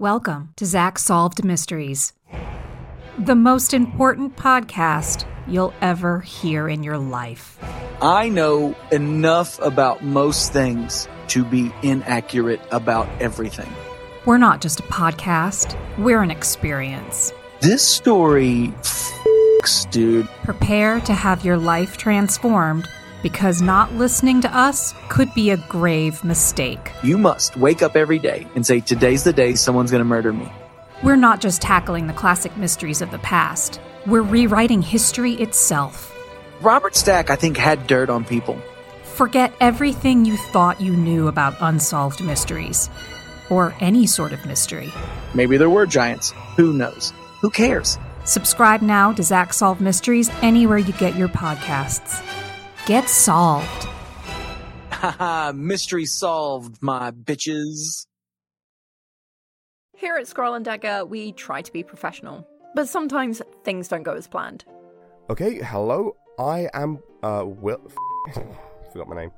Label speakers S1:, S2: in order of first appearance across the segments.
S1: Welcome to Zach Solved Mysteries, the most important podcast you'll ever hear in your life.
S2: I know enough about most things to be inaccurate about everything.
S1: We're not just a podcast, we're an experience.
S2: This story f***s, dude.
S1: Prepare to have your life transformed because not listening to us could be a grave mistake.
S2: You must wake up every day and say, Today's the day someone's gonna murder me.
S1: We're not just tackling the classic mysteries of the past, we're rewriting history itself.
S2: Robert Stack, I think, had dirt on people.
S1: Forget everything you thought you knew about unsolved mysteries, or any sort of mystery.
S2: Maybe there were giants. Who knows? Who cares?
S1: Subscribe now to Zach Solve Mysteries anywhere you get your podcasts. Get solved.
S2: Haha, mystery solved, my bitches.
S3: Here at Scroll and Dagger, we try to be professional, but sometimes things don't go as planned.
S4: Okay, hello. I am uh Will. Forgot my name.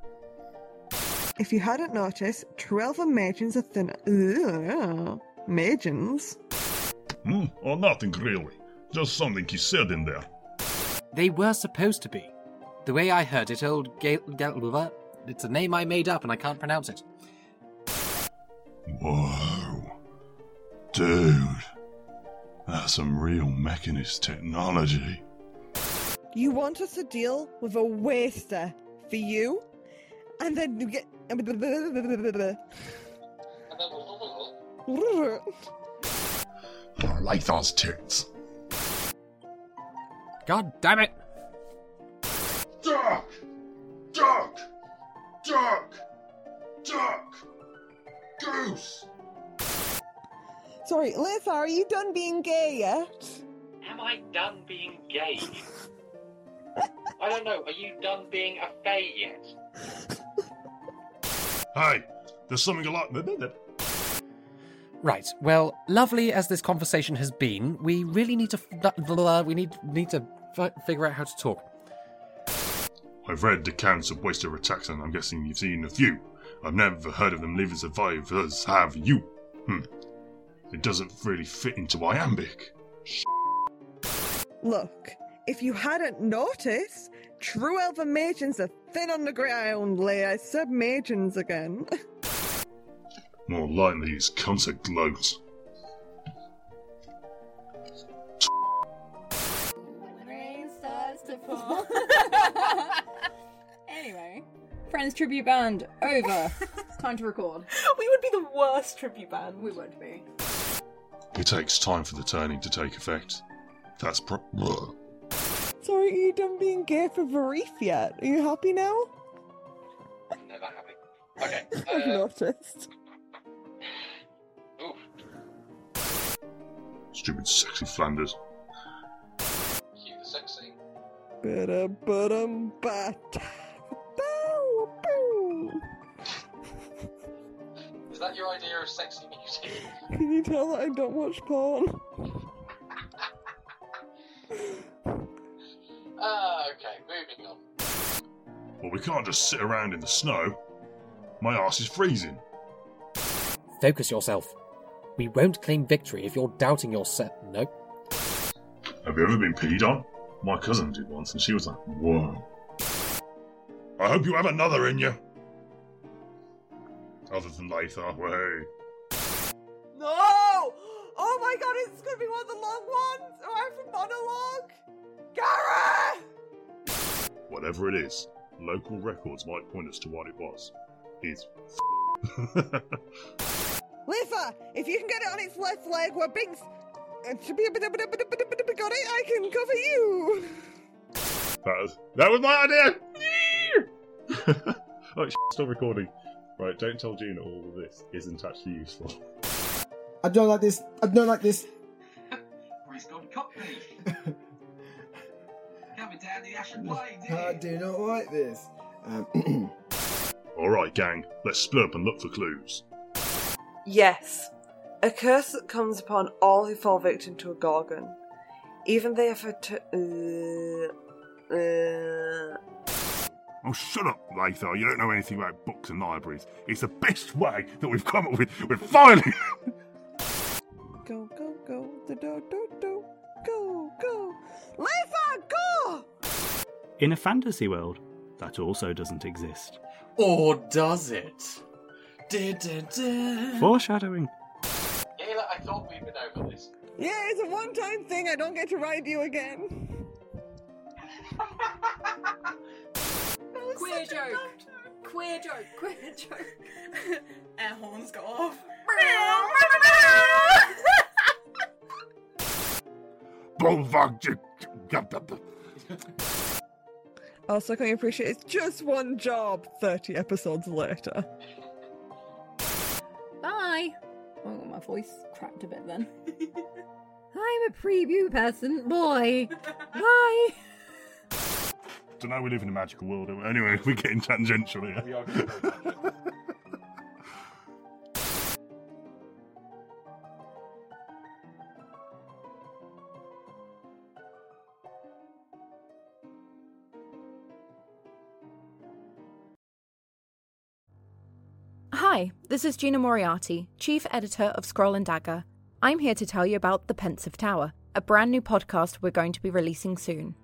S5: If you hadn't noticed, twelve elven magens are thinner. Ugh, magens.
S6: Hmm, or nothing really. Just something he said in there.
S7: They were supposed to be. The way I heard it, old Gal. Gal- it's a name I made up and I can't pronounce it.
S6: Whoa. Dude. That's some real mechanist technology.
S5: You want us to deal with a waster for you? And then you get.
S6: I like those tits.
S7: God damn it!
S5: Sorry, Liz, are you done being gay yet?
S8: Am I done being gay? I don't know. Are you done being a fae yet?
S6: Hey, there's something a lot.
S7: Right. Well, lovely as this conversation has been, we really need to. f- We need need to f- figure out how to talk.
S6: I've read the accounts of Waster attacks and I'm guessing you've seen a few. I've never heard of them leaving survivors, have you? Hmm. It doesn't really fit into Iambic.
S5: Look, if you hadn't noticed, true elven magens are thin on the ground, Leia. Sub said magens again.
S6: More likely his concert glows.
S9: Rain starts to fall. anyway, Friends tribute band over. It's time to record.
S3: We would be the worst tribute band.
S9: We would be.
S6: It takes time for the turning to take effect. That's pro. Ugh.
S5: Sorry, are you done being gay for Varith yet? Are you happy now?
S8: Never happy. Okay.
S5: I've
S8: Uh,
S5: noticed.
S8: oof.
S6: Stupid sexy Flanders.
S8: Cue the sex scene. That your idea of sexy music?
S5: Can you tell that I don't watch porn?
S8: Ah, okay. Moving on.
S6: Well, we can't just sit around in the snow. My ass is freezing.
S7: Focus yourself. We won't claim victory if you're doubting yourself. Nope.
S6: Have you ever been peed on? My cousin did once, and she was like, "Whoa." I hope you have another in you. Other than well, hey.
S5: No! Oh my god, it's gonna be one of the long ones! Or I have a monologue? Gary!
S6: Whatever it is, local records might point us to what it was. It's.
S5: Lifa, if you can get it on its left leg where Binks. Got it, I can cover you!
S6: that, was, that was my idea! oh, sh- stop recording. Right, don't tell Gina all of this isn't actually useful.
S10: I don't like this. I don't like this.
S8: He's gone cockney. Coming down the Ashen Plains.
S10: I do not like this. Um,
S6: Alright, gang, let's split up and look for clues.
S11: Yes, a curse that comes upon all who fall victim to a gorgon. Even they have to. Uh, uh,
S6: Oh, shut up, Latha. You don't know anything about books and libraries. It's the best way that we've come up with. We're finally.
S5: Go, go, go. The do, do, do. Go, go. Leifa, go!
S12: In a fantasy world, that also doesn't exist.
S13: Or does it? Du-du-du.
S12: Foreshadowing.
S8: Ayla, I thought we'd been over this.
S5: Yeah, it's a one time thing. I don't get to ride you again.
S9: Queer joke. Queer joke. Queer joke. Air horns go off.
S5: Also, can you appreciate it's just one job 30 episodes later?
S9: Bye. Oh, my voice cracked a bit then. I'm a preview person, boy. Bye.
S6: Don't know. We live in a magical world. Anyway, we're getting tangential here.
S8: We are tangential.
S3: Hi, this is Gina Moriarty, Chief Editor of Scroll and Dagger. I'm here to tell you about The Pensive Tower, a brand new podcast we're going to be releasing soon.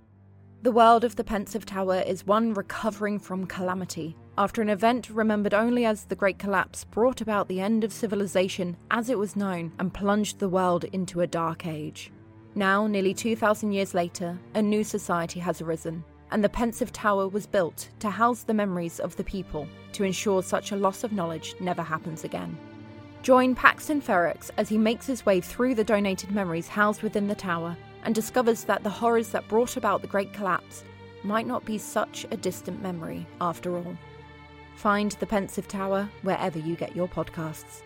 S3: The world of the Pensive Tower is one recovering from calamity after an event remembered only as the Great Collapse brought about the end of civilization as it was known and plunged the world into a dark age. Now, nearly 2,000 years later, a new society has arisen, and the Pensive Tower was built to house the memories of the people to ensure such a loss of knowledge never happens again. Join Paxton Ferrex as he makes his way through the donated memories housed within the tower and discovers that the horrors that brought about the Great Collapse might not be such a distant memory after all. Find The Pensive Tower wherever you get your podcasts.